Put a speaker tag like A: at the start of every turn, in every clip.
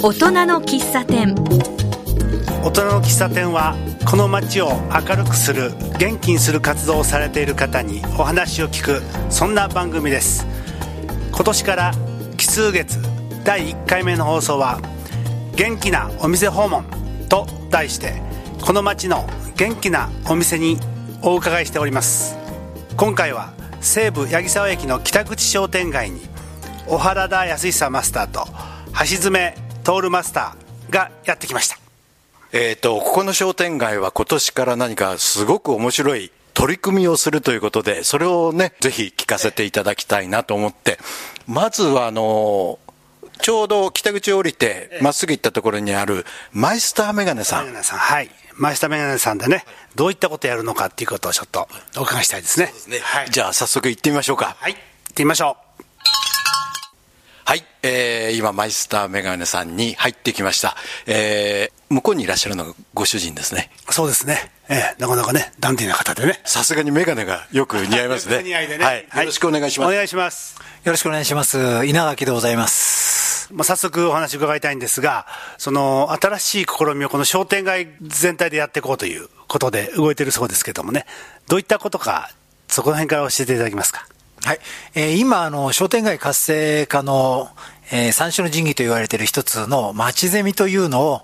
A: 大人の喫茶店。
B: 大人の喫茶店はこの街を明るくする元気にする活動をされている方にお話を聞くそんな番組です。今年から奇数月第1回目の放送は「元気なお店訪問」と題してこの街の元気なお店にお伺いしております。今回は西武八木沢駅の北口商店街に小原田康久マスターと橋爪徹マスターがやってきました
C: えっ、と、ここの商店街は今年から何かすごく面白い取り組みをするということで、それをね、ぜひ聞かせていただきたいなと思って、まずはあの、ちょうど北口を降りて、まっすぐ行ったところにある、マイスターメガネさん。
B: メガネさん、はい。マイスターメガネさんでね、どういったことやるのかっていうことをちょっとお伺いしたいですね。
C: ねはい、じゃあ早速行ってみましょうか。
B: はい。行ってみましょう。
C: はい、えー、今、マイスターメガネさんに入ってきました。えー、向こうにいらっしゃるのがご主人ですね。
B: そうですね。えー、なかなかね、ダンディーな方でね。
C: さすがにメガネがよく似合いますね。
B: 似合いでね。
C: はい。よろしくお願いします。
B: お願いします。
D: よろしくお願いします。稲垣でございます。
B: まあ、早速お話伺いたいんですが、その新しい試みをこの商店街全体でやっていこうということで動いてるそうですけどもね、どういったことか、そこら辺から教えていただけますか？
D: はい。えー、今、あの、商店街活性化の、えー、三種の神器と言われている一つの町ゼミというのを、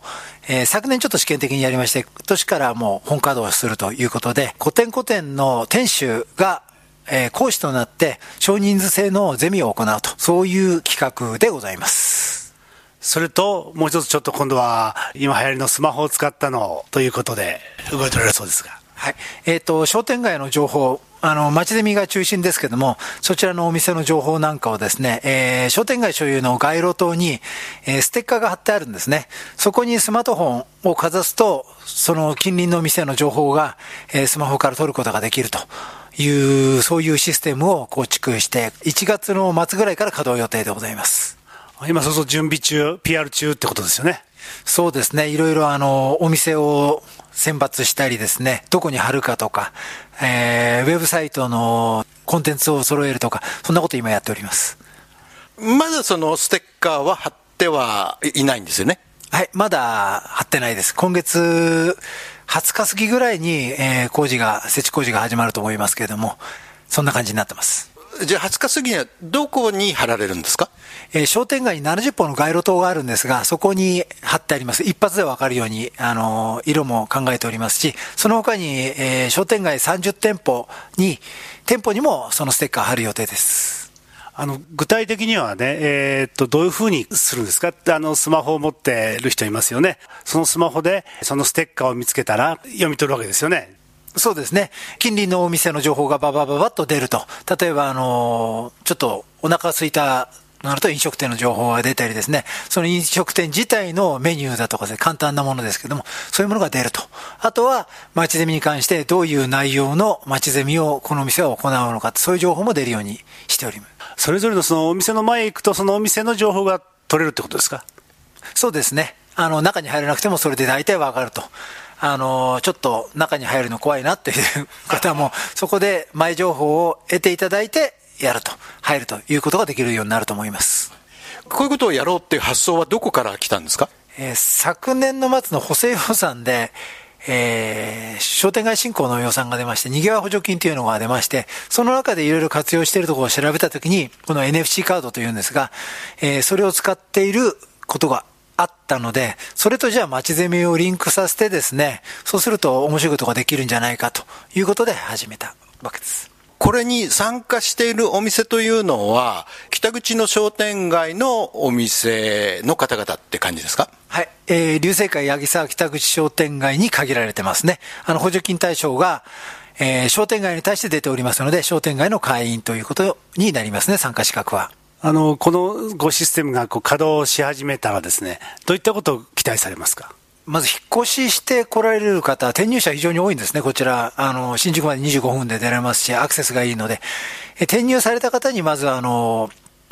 D: えー、昨年ちょっと試験的にやりまして、今年からもう本稼働するということで、古典古典の店主が、えー、講師となって少人数制のゼミを行うと、そういう企画でございます。
B: それと、もう一つちょっと今度は、今流行りのスマホを使ったのということで、動いておられるそうですが。
D: はい。えっ、ー、と、商店街の情報、あの、町ゼミが中心ですけども、そちらのお店の情報なんかをですね、えー、商店街所有の街路灯に、えー、ステッカーが貼ってあるんですね。そこにスマートフォンをかざすと、その近隣の店の情報が、えー、スマホから取ることができると。いう、そういうシステムを構築して、1月の末ぐらいから稼働予定でございます。
B: 今、そうそう準備中、PR 中ってことですよね。
D: そうですね。いろいろあの、お店を選抜したりですね、どこに貼るかとか、えー、ウェブサイトのコンテンツを揃えるとか、そんなこと今やっております。
C: まだそのステッカーは貼ってはいないんですよね？
D: はい、まだ貼ってないです。今月20日過ぎぐらいに、えー、工事が、設置工事が始まると思いますけれども、そんな感じになってます。
C: じゃあ20日過ぎにはどこに貼られるんですか？
D: えー、商店街に70本の街路灯があるんですが、そこに貼ってあります。一発でわかるように、あのー、色も考えておりますし、その他に、えー、商店街30店舗に、店舗にもそのステッカー貼る予定です。
B: あの、具体的にはね、えー、っと、どういうふうにするんですか？あの、スマホを持ってる人いますよね。そのスマホで、そのステッカーを見つけたら、読み取るわけですよね。
D: そうですね。近隣のお店の情報がババババッと出ると。例えば、あの、ちょっとお腹空いたなると飲食店の情報が出たりですね、その飲食店自体のメニューだとかで簡単なものですけども、そういうものが出ると。あとは、街ゼミに関してどういう内容の街ゼミをこの店は行うのか、そういう情報も出るようにしております。
B: それぞれのそのお店の前へ行くと、そのお店の情報が取れるってことですか？
D: そうですね。あの、中に入らなくてもそれで大体わかると。あの、ちょっと中に入るの怖いなっていう方も、そこで前情報を得ていただいて、やると、入るということができるようになると思います。
C: こういうことをやろうっていう発想はどこから来たんですか、
D: えー、昨年の末の補正予算で、えー、商店街振興の予算が出まして、逃げわ補助金というのが出まして、その中でいろいろ活用しているところを調べたときに、この NFC カードというんですが、えー、それを使っていることがあったので、それとじゃあ街ゼミをリンクさせてですね、そうすると面白いことができるんじゃないかということで始めたわけです。
C: これに参加しているお店というのは、北口の商店街のお店の方々って感じですか？
D: はい。えー、流星会八木沢北口商店街に限られてますね。あの、補助金対象が、えー、商店街に対して出ておりますので、商店街の会員ということになりますね、参加資格は。
B: あの、このごシステムがこう稼働し始めたらですね、どういったことを期待されますか？
D: まず引っ越しして来られる方、転入者非常に多いんですね、こちら。あの、新宿まで25分で出られますし、アクセスがいいので。転入された方にまずあの、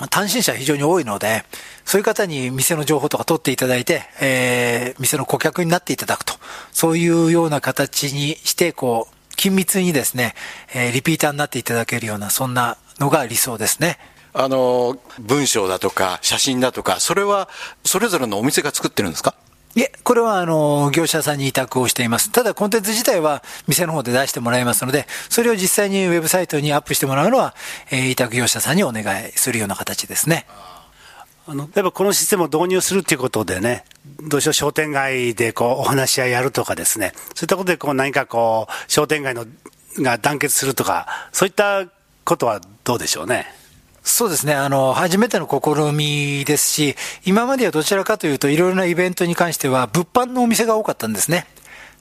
D: 単身者非常に多いので、そういう方に店の情報とか取っていただいて、えー、店の顧客になっていただくと。そういうような形にして、こう、緊密にですね、えー、リピーターになっていただけるような、そんなのが理想ですね。
C: あの、文章だとか写真だとか、それはそれぞれのお店が作ってるんですか？
D: いえ、これはあの業者さんに委託をしています。ただコンテンツ自体は店の方で出してもらいますので、それを実際にウェブサイトにアップしてもらうのは、えー、委託業者さんにお願いするような形ですね。
B: あの例えばこのシステムを導入するということでね、どうしよう商店街でこうお話し合いやるとかですね、そういったことでこう何かこう商店街のが団結するとか、そういったことはどうでしょうね？
D: そうですね。あの、初めての試みですし、今まではどちらかというと、いろいろなイベントに関しては、物販のお店が多かったんですね。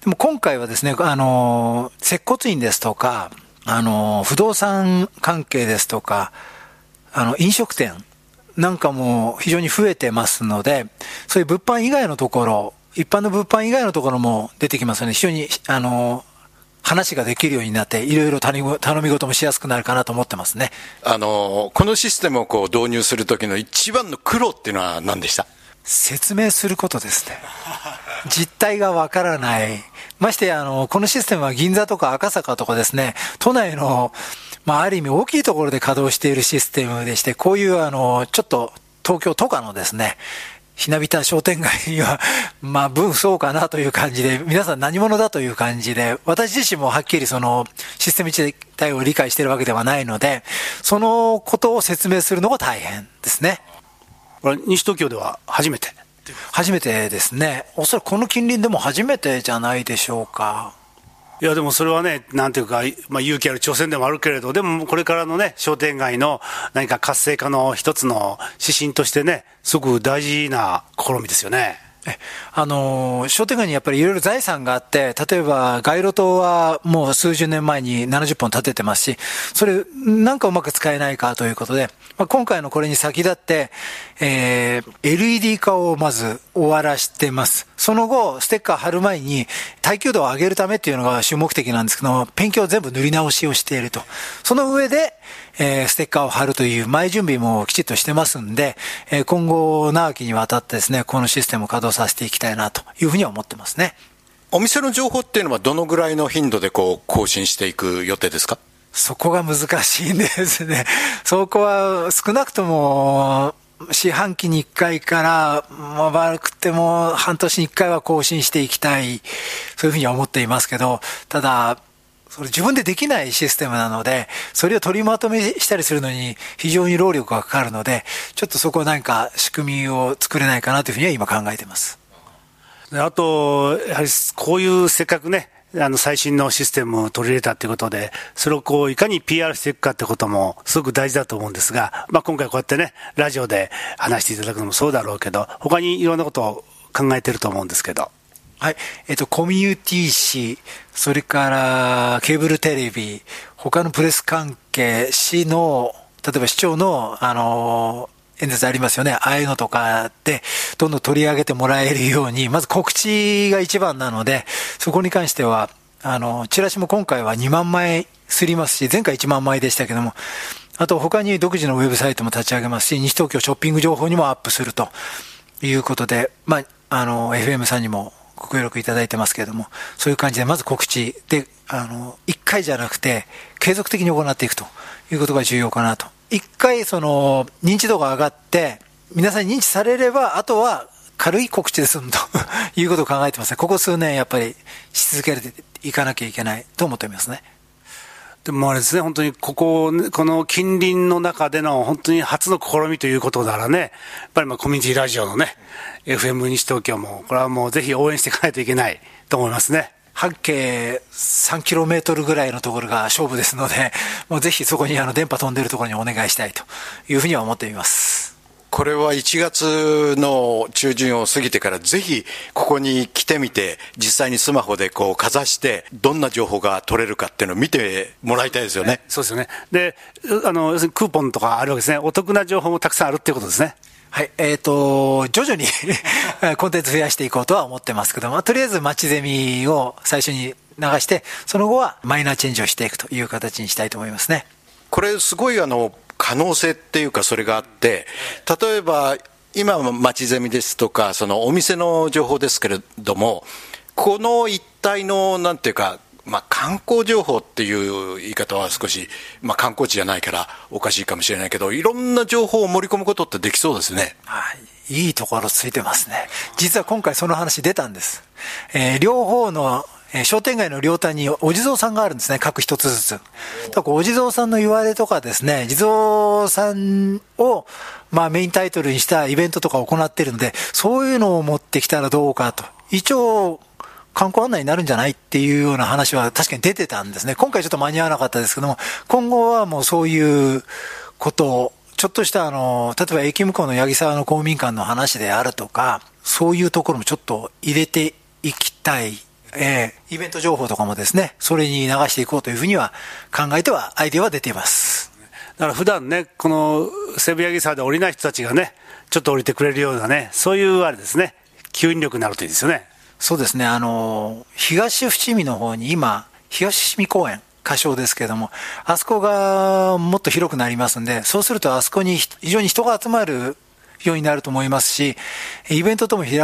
D: でも今回はですね、あの、接骨院ですとか、あの、不動産関係ですとか、あの、飲食店なんかも非常に増えてますので、そういう物販以外のところ、一般の物販以外のところも出てきますので、非常に、あの、話ができるようになって、いろいろ頼み事もしやすくなるかなと思ってますね。
C: あの、このシステムをこう導入するときの一番の苦労っていうのは何でした？
D: 説明することですね。実態がわからない。ましてあの、このシステムは銀座とか赤坂とかですね、都内の、まあ、ある意味大きいところで稼働しているシステムでして、こういうあの、ちょっと東京都下のですね、ひなびた商店街には、まあ、分そうかなという感じで、皆さん何者だという感じで、私自身もはっきりその、システム自体を理解しているわけではないので、そのことを説明するのが大変ですね。
B: これ、西東京では初めて？
D: 初めてですね。おそらくこの近隣でも初めてじゃないでしょうか。
B: いやでもそれはね、なんていうか、まあ、勇気ある挑戦でもあるけれど、でもこれからのね、商店街の何か活性化の一つの指針としてね、すごく大事な試みですよね。
D: あの商店街にやっぱりいろいろ財産があって、例えば街路灯はもう数十年前に70本建ててますし、それなんかうまく使えないかということで、まあ、今回のこれに先立って、えー、LED 化をまず終わらしてます。その後、ステッカー貼る前に耐久度を上げるためっていうのが主目的なんですけども、ペンキを全部塗り直しをしていると。その上で、えー、ステッカーを貼るという前準備もきちっとしてますんで、えー、今後長きにわたってですね、このシステムを稼働させていきたいなというふうには思ってますね。
C: お店の情報っていうのはどのぐらいの頻度でこう更新していく予定ですか？
D: そこが難しいんですね。そこは少なくとも、四半期に1回から、まあ、悪くても半年に1回は更新していきたい、そういうふうには思っていますけど、ただ、それ自分でできないシステムなので、それを取りまとめしたりするのに非常に労力がかかるので、ちょっとそこは何か仕組みを作れないかなというふうには今考えてます。
B: あと、やはりこういうせっかくね、あの最新のシステムを取り入れたということで、それをこういかに PR していくかってこともすごく大事だと思うんですが、まあ、今回こうやってね、ラジオで話していただくのもそうだろうけど、他にいろんなことを考えてると思うんですけど。
D: はい。えっ、と、コミュニティ誌、それからケーブルテレビ、他のプレス関係、市の、例えば市長の、あの演説ありますよね。ああいうのとかで、どんどん取り上げてもらえるように、まず告知が一番なので、そこに関しては、あの、チラシも今回は2万枚すりますし、前回1万枚でしたけども、あと他に独自のウェブサイトも立ち上げますし、西東京ショッピング情報にもアップするということで、まあ、あの、FM さんにもご協力いただいてますけれども、そういう感じでまず告知で、あの、1回じゃなくて、継続的に行っていくということが重要かなと一回その認知度が上がって、皆さんに認知されれば、あとは軽い告知で済むと いうことを考えてますね。ここ数年やっぱりし続けていかなきゃいけないと思っておりますね。
B: でもあれですね、本当にここ、この近隣の中での本当に初の試みということならね、やっぱりまあコミュニティラジオのね、FM 西東京も、これはもうぜひ応援していかないといけないと思いますね。
D: 半径3キロメートルぐらいのところが勝負ですので、もうぜひそこにあの電波飛んでるところにお願いしたいというふうには思っています。
C: これは1月の中旬を過ぎてからぜひここに来てみて実際にスマホでこうかざしてどんな情報が取れるかっていうのを見てもらいたいですよね。
B: そうですよね。で、あの、要するにクーポンとかあるわけですね。お得な情報もたくさんあるっていうことですね。
D: はい、えっ、ー、と、徐々に コンテンツ増やしていこうとは思ってますけども、とりあえず街ゼミを最初に流して、その後はマイナーチェンジをしていくという形にしたいと思いますね。
C: これすごいあの、可能性っていうかそれがあって、例えば今は街ゼミですとか、そのお店の情報ですけれども、この一帯のなんていうか、まあ、観光情報っていう言い方は少し、まあ、観光地じゃないからおかしいかもしれないけど、いろんな情報を盛り込むことってできそうですね。
D: はい。いいところついてますね。実は今回その話出たんです。えー、両方のえ、商店街の両端にお地蔵さんがあるんですね、各一つずつ。だからこうお地蔵さんの言われとかですね、地蔵さんを、まあメインタイトルにしたイベントとかを行ってるので、そういうのを持ってきたらどうかと。一応、観光案内になるんじゃないっていうような話は確かに出てたんですね。今回ちょっと間に合わなかったですけども、今後はもうそういうことを、ちょっとしたあの、例えば駅向こうの八木沢の公民館の話であるとか、そういうところもちょっと入れていきたい。えー、イベント情報とかもですね、それに流していこうというふうには考えては、アイデアは出ています。
B: だから普段ね、この西武八木沢で降りない人たちがね、ちょっと降りてくれるようなね、そういうあれですね、吸引力になるといいですよね。
D: そうですね、あの、東伏見の方に今、東伏見公園、仮称ですけれども、あそこがもっと広くなりますんで、そうするとあそこに非常に人が集まるようになると思いますし、イベントとも開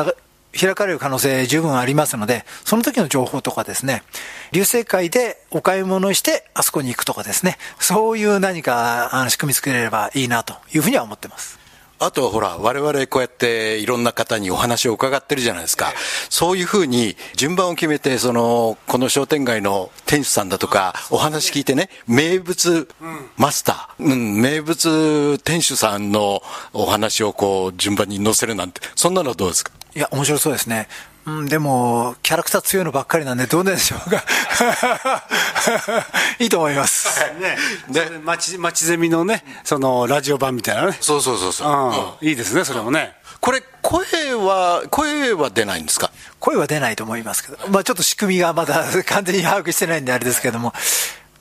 D: 開かれる可能性十分ありますので、その時の情報とかですね、流星会でお買い物してあそこに行くとかですね、そういう何かあの仕組み作れればいいなというふうには思ってます。
C: あとはほら、我々こうやっていろんな方にお話を伺ってるじゃないですか。そういうふうに順番を決めて、その、この商店街の店主さんだとか、お話聞いてね、名物マスター、うん、名物店主さんのお話をこう、順番に載せるなんて、そんなのどうですか？
D: いや、面白そうですね。うん、でも、キャラクター強いのばっかりなんで、どうでしょうか。いいと思います。
B: ね、で、町、町ゼミのね、その、ラジオ版みたいなね。
C: そうそうそうそう。
B: うん、いいですね、それもね。
C: これ、声は、声は出ないんですか？
D: 声は出ないと思いますけど、まあちょっと仕組みがまだ完全に把握してないんであれですけども、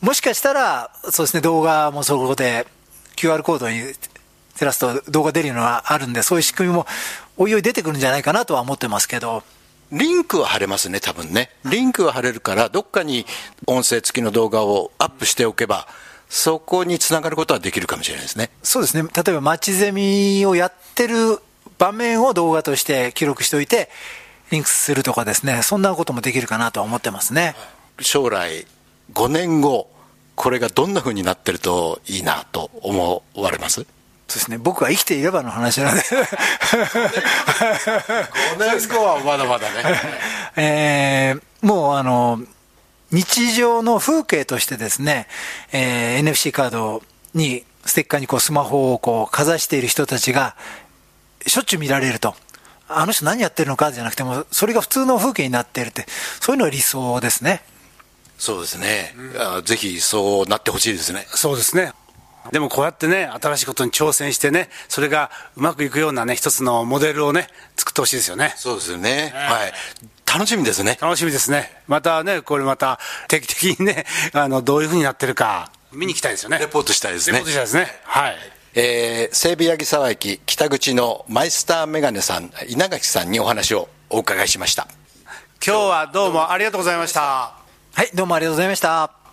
D: もしかしたら、そうですね、動画もそこで QR コードに照らすと動画出るのはあるんで、そういう仕組みもおいおい出てくるんじゃないかなとは思ってますけど、
C: リンクは貼れますね、多分ね。リンクは貼れるから、どっかに音声付きの動画をアップしておけば、そこにつながることはできるかもしれないですね。
D: そうですね。例えば、街ゼミをやってる場面を動画として記録しておいて、リンクするとかですね、そんなこともできるかなとは思ってますね。
C: 将来、5年後、これがどんな風になってるといいなと思われます？
D: そうですね、僕が生きていればの話なので5
C: 年後はまだまだね。
D: えー、もうあの、日常の風景としてですね、えー、NFC カードに、ステッカーにこうスマホをこうかざしている人たちが、しょっちゅう見られると。あの人何やってるのかじゃなくても、それが普通の風景になっているって、そういうのは理想ですね。
C: そうですね。うん、ぜひそうなってほしいですね。
B: そうですね。でもこうやってね、新しいことに挑戦してね、それがうまくいくようなね、一つのモデルをね、作ってほしいですよね。
C: そうですよね。はい。楽しみですね。
B: 楽しみですね。またね、これまた定期的にね、あの、どういうふうになってるか、見に行きたいですよね。
C: レポートしたいですね。
B: レポートしたいですね。はい。
C: えー、西武八木沢駅北口のマイスターメガネさん、稲垣さんにお話をお伺いしました。
B: 今日はどうもありがとうございました。は
D: い、どうもありがとうございました。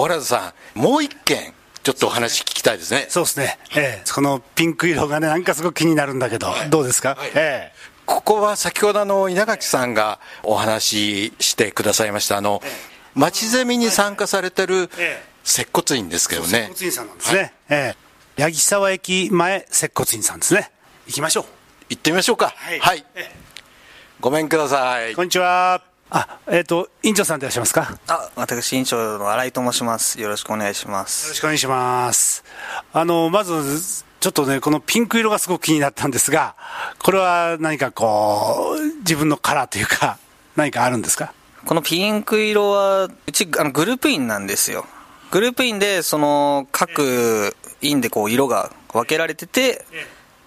C: 小原田さん、もう一件、ちょっとお話聞きたいですね。
B: そうですね。ええこのピンク色がね、なんかすごく気になるんだけど、はい、どうですか、はい、ええ
C: ここは先ほどの稲垣さんがお話ししてくださいました、あの、町ゼミに参加されてる接骨院ですけどね。
B: 接骨院さんなんですね。はい、ええ八木沢駅前接骨院さんですね。行きましょう。
C: 行ってみましょうか。はい。はい、ごめんください。
B: こんにちは。あ、えっ、ー、と、院長さんでいらっしゃいますか？
A: あ、私、院長の新井と申します。よろしくお願いします。
B: よろしくお願いします。あの、まず、ちょっとね、このピンク色がすごく気になったんですが、これは何かこう、自分のカラーというか、何かあるんですか？
A: このピンク色は、うち、あの、グループ院なんですよ。グループ院で、その、各院でこう、色が分けられてて、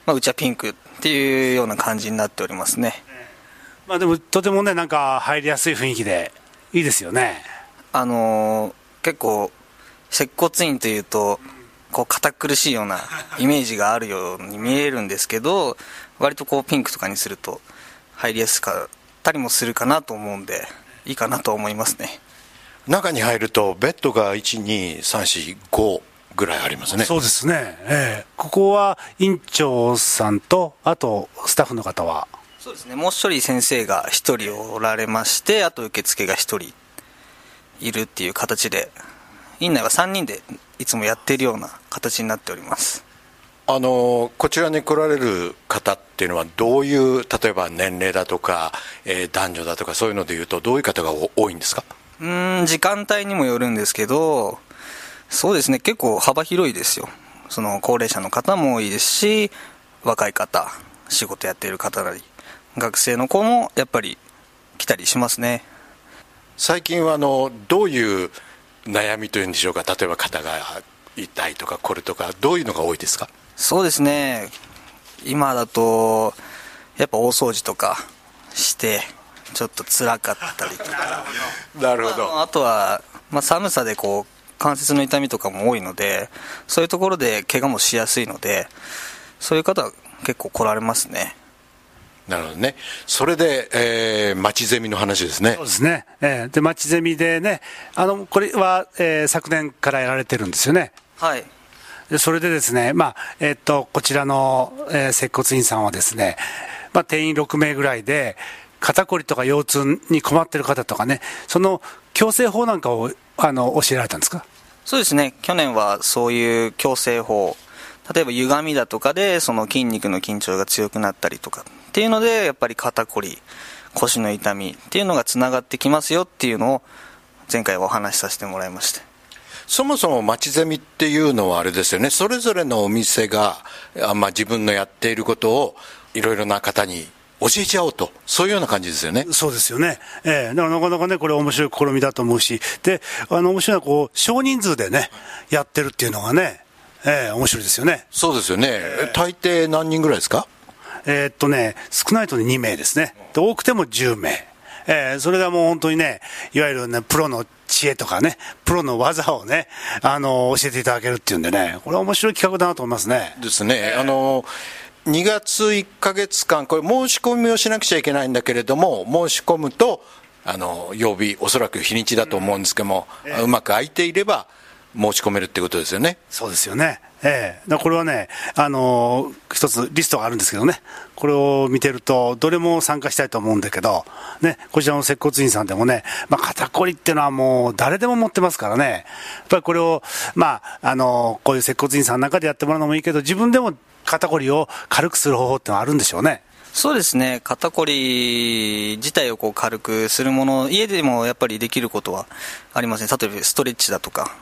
A: まあ、うちはピンクっていうような感じになっておりますね。
B: まあでもとてもねなんか入りやすい雰囲気でいいですよね。
A: あのー、結構接骨院というとこう堅苦しいような イメージがあるように見えるんですけど割とこうピンクとかにすると入りやすかったりもするかなと思うんでいいかなと思いますね。
C: 中に入るとベッドが12345ぐらいありますね。
B: そうですね、ええ。ここは院長さんとあとスタッフの方は
A: そうですね。もう一人先生が一人おられましてあと受付が一人いるっていう形で院内は3人でいつもやっているような形になっております。
C: あのこちらに来られる方っていうのはどういう例えば年齢だとか、えー男女だとかそういうのでいうとどういう方がお多いんですか？
A: うーん時間帯にもよるんですけどそうですね。結構幅広いですよ。その高齢者の方も多いですし若い方仕事やっている方なり学生の子もやっぱり来たりしますね。
C: 最近はあのどういう悩みというんでしょうか？例えば肩が痛いとかこれとかどういうのが多いですか？
A: そうですね。今だとやっぱ大掃除とかしてちょっと辛かったりとか。
C: なる
A: まああとは、まあ、寒さでこう関節の痛みとかも多いのでそういうところで怪我もしやすいのでそういう方は結構来られますね
C: なるほどね。それで、えー、町ゼミの話ですね。
B: そうですね、ええで町ゼミでねあのこれは、えー昨年からやられてるんですよね。
A: はい。
B: でそれでですね、まあえっとこちらの、えー接骨院さんはですね、まあ、定員6名ぐらいで肩こりとか腰痛に困ってる方とかねその矯正法なんかをあの教えられたんですか？
A: そうですね。去年はそういう矯正法例えば歪みだとかでその筋肉の緊張が強くなったりとかっていうのでやっぱり肩こり腰の痛みっていうのがつながってきますよっていうのを前回はお話しさせてもらいました
C: そもそも町ゼミっていうのはあれですよね。それぞれのお店があ、まあ、自分のやっていることをいろいろな方に教えちゃおうと。そういうような感じですよね。
B: そうですよね、ええ。だからなかなかね、これ、面白い試みだと思うし、であの面白いのはこう、少人数でね、やってるっていうのがね、ええ面白いですよね。
C: そうですよね、大抵何人ぐらいですか？
B: えーっとね、少ないと2名ですね、で多くても10名、えーそれがもう本当にね、いわゆるね、プロの知恵とかね、プロの技をね、あの教えていただけるっていうんでね、これは面白い企画だなと思いますね。
C: ですね、あの2月1か月間、これ、申し込みをしなくちゃいけないんだけれども、申し込むと、あの曜日、おそらく日にちだと思うんですけども、うまく空いていれば、申し込めるってことですよね？
B: そうですよね。ええこれはね、あのー一つリストがあるんですけどね、これを見てると、どれも参加したいと思うんだけど、ね、こちらの接骨院さんでもね、まあ、肩こりっていうのはもう誰でも持ってますからね、やっぱりこれを、まあ、あのーこういう接骨院さんの中でやってもらうのもいいけど、自分でも肩こりを軽くする方法ってのはあるんでしょうね。
A: そうですね肩こり自体をこう軽くするもの家でもやっぱりできることはありますね例えばストレッチだとか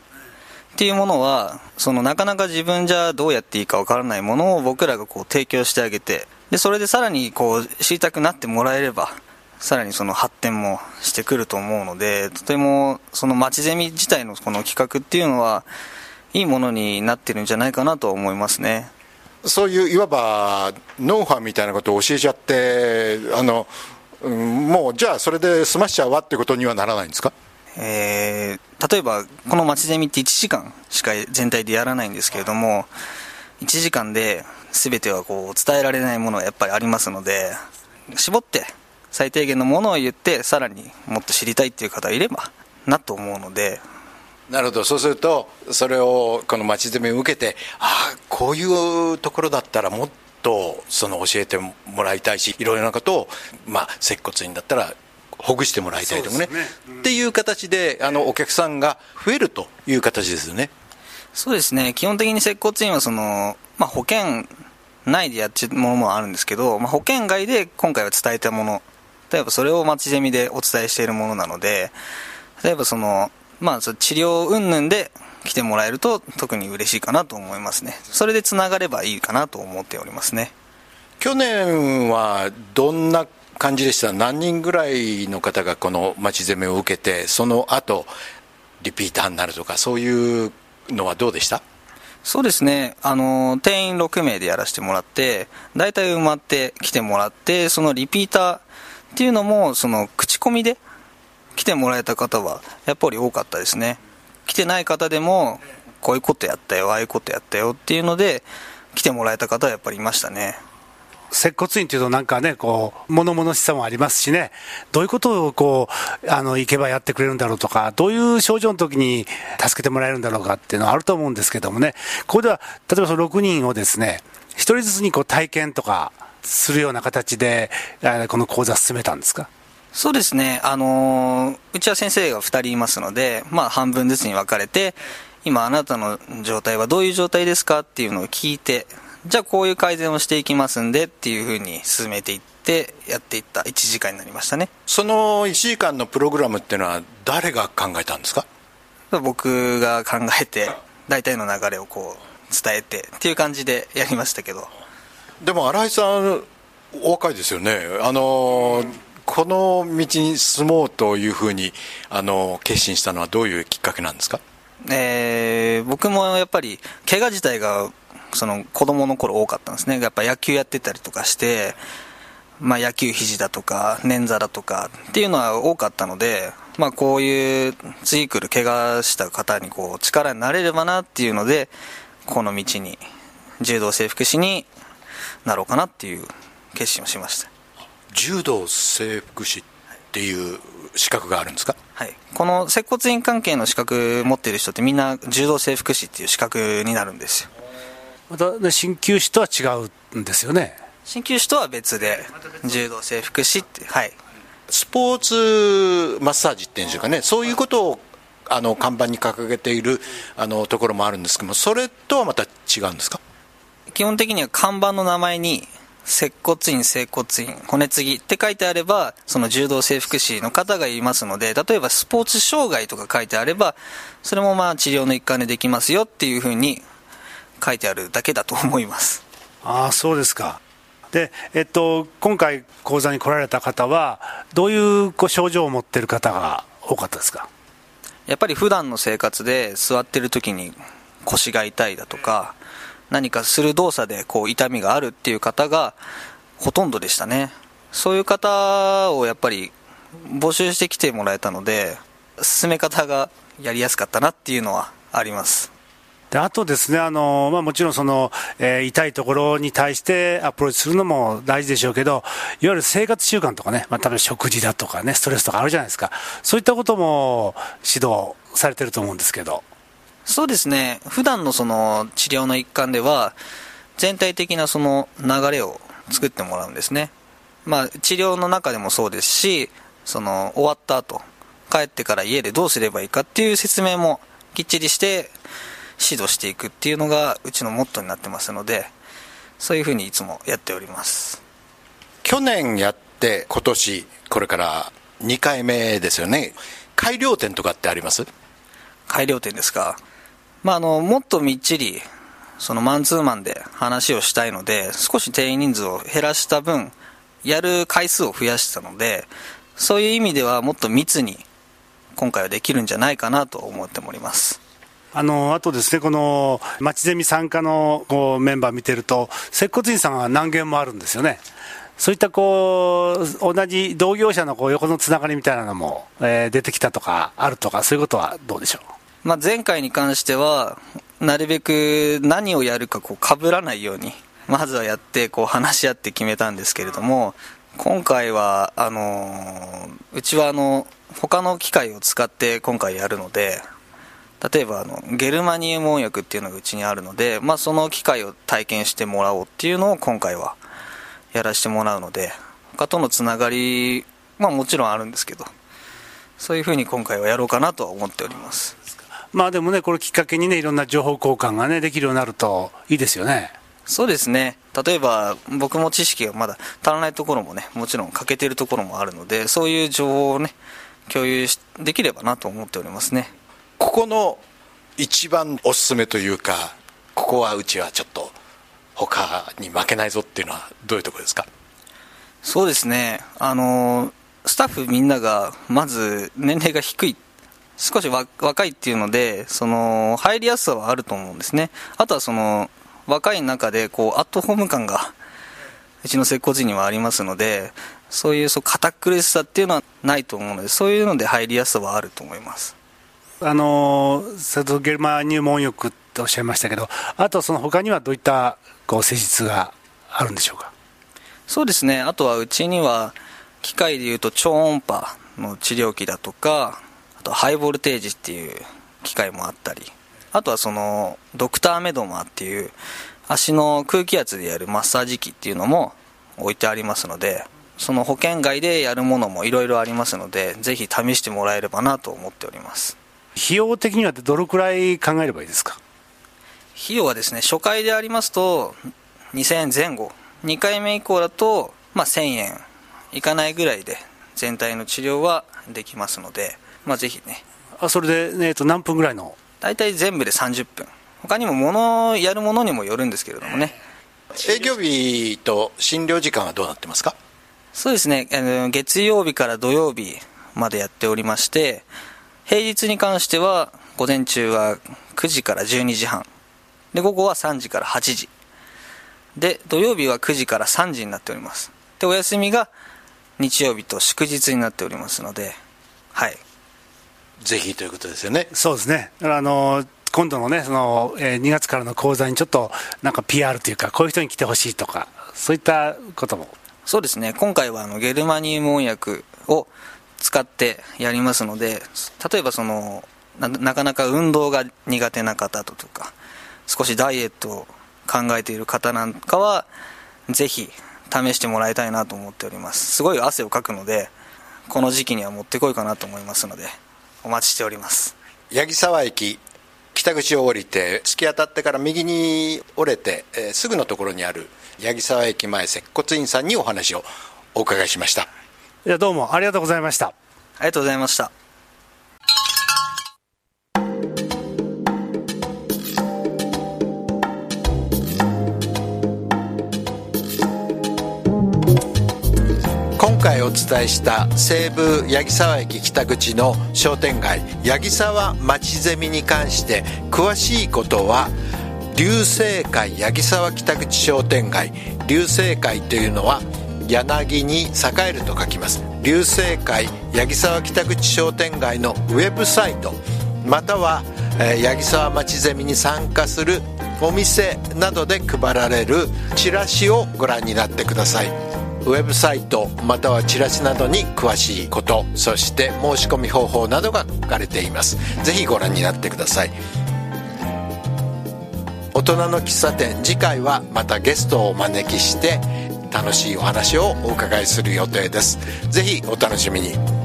A: っていうものはそのなかなか自分じゃどうやっていいかわからないものを僕らがこう提供してあげてでそれでさらにこう知りたくなってもらえればさらにその発展もしてくると思うのでとてもその街ゼミ自体のこの企画っていうのはいいものになってるんじゃないかなと思いますね。
C: そういういわばノウハウみたいなことを教えちゃってあの、うんもうじゃあそれで済ましちゃうわってことにはならないんですか？
A: えー例えばこの街ゼミって1時間しか全体でやらないんですけれども1時間で全てはこう伝えられないものがやっぱりありますので絞って最低限のものを言ってさらにもっと知りたいっていう方がいればなと思うので。
C: なるほど。そうするとそれをこの町ゼミを受けてああこういうところだったらもっとその教えてもらいたいしいろいろなことを、まあ、接骨院だったらほぐしてもらいたいとかね。
B: ね。うん。
C: っていう形であのお客さんが増えるという形ですよね。
A: そうですね。基本的に接骨院はその、まあ、保険内でやってるものもあるんですけど、まあ、保険外で今回は伝えたもの例えばそれを町ゼミでお伝えしているものなので例えばその、まあ、その治療云々で来てもらえると特に嬉しいかなと思いますね。それでつながればいいかなと思っておりますね。
C: 去年はどんな感じでした何人ぐらいの方がこのまちゼミを受けてその後リピーターになるとかそういうのはどうでした？
A: そうですね、あの定員6名でやらせてもらって、大体埋まって来てもらって、そのリピーターっていうのも、その口コミで来てもらえた方は、やっぱり多かったですね。来てない方でも、こういうことやったよ、ああいうことやったよっていうので、来てもらえた方はやっぱりいましたね。
B: 接骨院というとなんかね、こう、物々しさもありますしね、どういうことをこう、あの、行けばやってくれるんだろうとか、どういう症状の時に助けてもらえるんだろうかっていうのはあると思うんですけどもね、ここでは、例えばその6人をですね、一人ずつにこう体験とかするような形で、この講座進めたんですか？
A: そうですね、あのー、うちは先生が2人いますので、まあ半分ずつに分かれて、今あなたの状態はどういう状態ですかっていうのを聞いて、じゃあこういう改善をしていきますんでっていうふうに進めていってやっていった1時間になりましたね。
C: その1時間のプログラムっていうのは誰が考えたんですか？
A: 僕が考えて大体の流れをこう伝えてっていう感じでやりましたけど。
C: でも新井さんお若いですよね。あのこの道に進もうというふうにあの決心したのはどういうきっかけなんですか？
A: えー、僕もやっぱり怪我自体がその子供の頃多かったんですね。やっぱ野球やってたりとかして、まあ野球肘だとか、捻挫だとかっていうのは多かったので、まあこういう次来る怪我した方にこう力になれればなっていうので、この道に、柔道整復師になろうかなっていう決心をしました。
C: 柔道整復師っていう資格があるんですか？
A: はい、この接骨院関係の資格持ってる人ってみんな柔道整復師っていう資格になるんですよ
B: また、ね、鍼灸師とは違うんですよね。
A: 鍼灸師とは別で柔道整復師ってはい。
C: スポーツマッサージっていうんでしょうかね。そういうことをあの看板に掲げているあのところもあるんですけどもそれとはまた違うんですか？
A: 基本的には看板の名前に接骨院、整骨院、骨継ぎって書いてあれば、その柔道整復師の方がいますので、例えばスポーツ障害とか書いてあれば、それもまあ治療の一環でできますよっていうふうに書いてあるだけだと思います。
B: ああそうですか。で、えっと、今回講座に来られた方はどういうご症状を持っている方が多かったですか？
A: やっぱり普段の生活で座ってる時に腰が痛いだとか何かする動作でこう痛みがあるっていう方がほとんどでしたね。そういう方をやっぱり募集してきてもらえたので進め方がやりやすかったなっていうのはあります
B: であとですね、あのまあ、もちろんその、えー、痛いところに対してアプローチするのも大事でしょうけど、いわゆる生活習慣とかね、まあ、例えば食事だとかね、ストレスとかあるじゃないですか、そういったことも指導されてると思うんですけど。
A: そうですね、普段のその治療の一環では、全体的なその流れを作ってもらうんですね。まあ、治療の中でもそうですし、その終わった後、帰ってから家でどうすればいいかっていう説明もきっちりして指導していくっていうのがうちのモットーになってますのでそういうふうにいつもやっております。
C: 去年やって今年これから2回目ですよね。改良点とかってあります？
A: 改良点ですか。まああのもっとみっちりそのマンツーマンで話をしたいので少し定員人数を減らした分やる回数を増やしたのでそういう意味ではもっと密に今回はできるんじゃないかなと思っております
B: あのあとですね、この町ゼミ参加のこうメンバー見てると、接骨院さんは何軒もあるんですよね。そういったこう同じ同業者のこう横のつながりみたいなのも、えー、出てきたとか、あるとか、そういうことはどうでしょ
A: う、まあ、前回に関しては、なるべく何をやるかこう被らないように、まずはやってこう話し合って決めたんですけれども、今回はあのうちはあの他の機械を使って今回やるので、例えばあのゲルマニウム音薬っていうのがうちにあるので、まあ、その機械を体験してもらおうっていうのを今回はやらせてもらうので他とのつながりはもちろんあるんですけどそういうふうに今回はやろうかなと思っております。
B: まあでもねこれきっかけにねいろんな情報交換がねできるようになるといいですよね。
A: そうですね。例えば僕も知識がまだ足らないところもねもちろん欠けているところもあるのでそういう情報をね共有できればなと思っておりますね
C: ここの一番おすすめというかここはうちはちょっと他に負けないぞっていうのはどういうところですか？
A: そうですね。あのスタッフみんながまず年齢が低い少し若いっていうのでその入りやすさはあると思うんですね。あとはその若い中でこうアットホーム感がうちの接骨院にはありますのでそういうそう堅苦しさっていうのはないと思うのでそういうので入りやすさはあると思います。
B: あの先ほどゲルマ入門浴っておっしゃいましたけど、あとその他にはどういったこう施術があるんでしょうか？
A: そうですねあとはうちには機械でいうと超音波の治療器だとかあとハイボルテージっていう機械もあったりあとはそのドクターメドマーっていう足の空気圧でやるマッサージ機っていうのも置いてありますのでその保険外でやるものもいろいろありますのでぜひ試してもらえればなと思っております
B: 費用的にはどのくらい考えればいいですか？
A: 費用はですね初回でありますと2000円前後。2回目以降だと、まあ、1000円いかないぐらいで全体の治療はできますので、まあ、ぜひね。
B: あそれで、えー、と何分ぐらいの？
A: 大体全部で30分。他にも物やるものにもよるんですけれどもね。
C: 営業日と診療時間はどうなってますか？
A: そうですね。月曜日から土曜日までやっておりまして平日に関しては午前中は9時から12時半。で午後は3時から8時。で土曜日は9時から3時になっております。でお休みが日曜日と祝日になっておりますのではい。
C: ぜひということですよね。
B: そうですね。あの今度のねその、えー2月からの講座にちょっとなんか PR というかこういう人に来てほしいとかそういったことも。
A: そうですね。今回はあのゲルマニウム音薬を使ってやりますので例えばそのなかなか運動が苦手な方とか少しダイエットを考えている方なんかはぜひ試してもらいたいなと思っております。すごい汗をかくのでこの時期にはもってこいかなと思いますのでお待ちしております。
C: 八木沢駅北口を降りて突き当たってから右に折れて、えーすぐのところにある八木沢駅前接骨院さんにお話をお伺いしました。
B: いやどうもありがとうございました。
A: ありがとうございました。
C: 今回お伝えした西武八木沢駅北口の商店街八木沢町ゼミに関して詳しいことは流星会八木沢北口商店街。流星会というのは柳に栄えると書きます。流星会八木沢北口商店街のウェブサイト。または、えー八木沢町ゼミに参加するお店などで配られるチラシをご覧になってください。ウェブサイトまたはチラシなどに詳しいことそして申し込み方法などが書かれています。ぜひご覧になってください。大人の喫茶店次回はまたゲストをお招きして楽しいお話をお伺いする予定です。ぜひお楽しみに。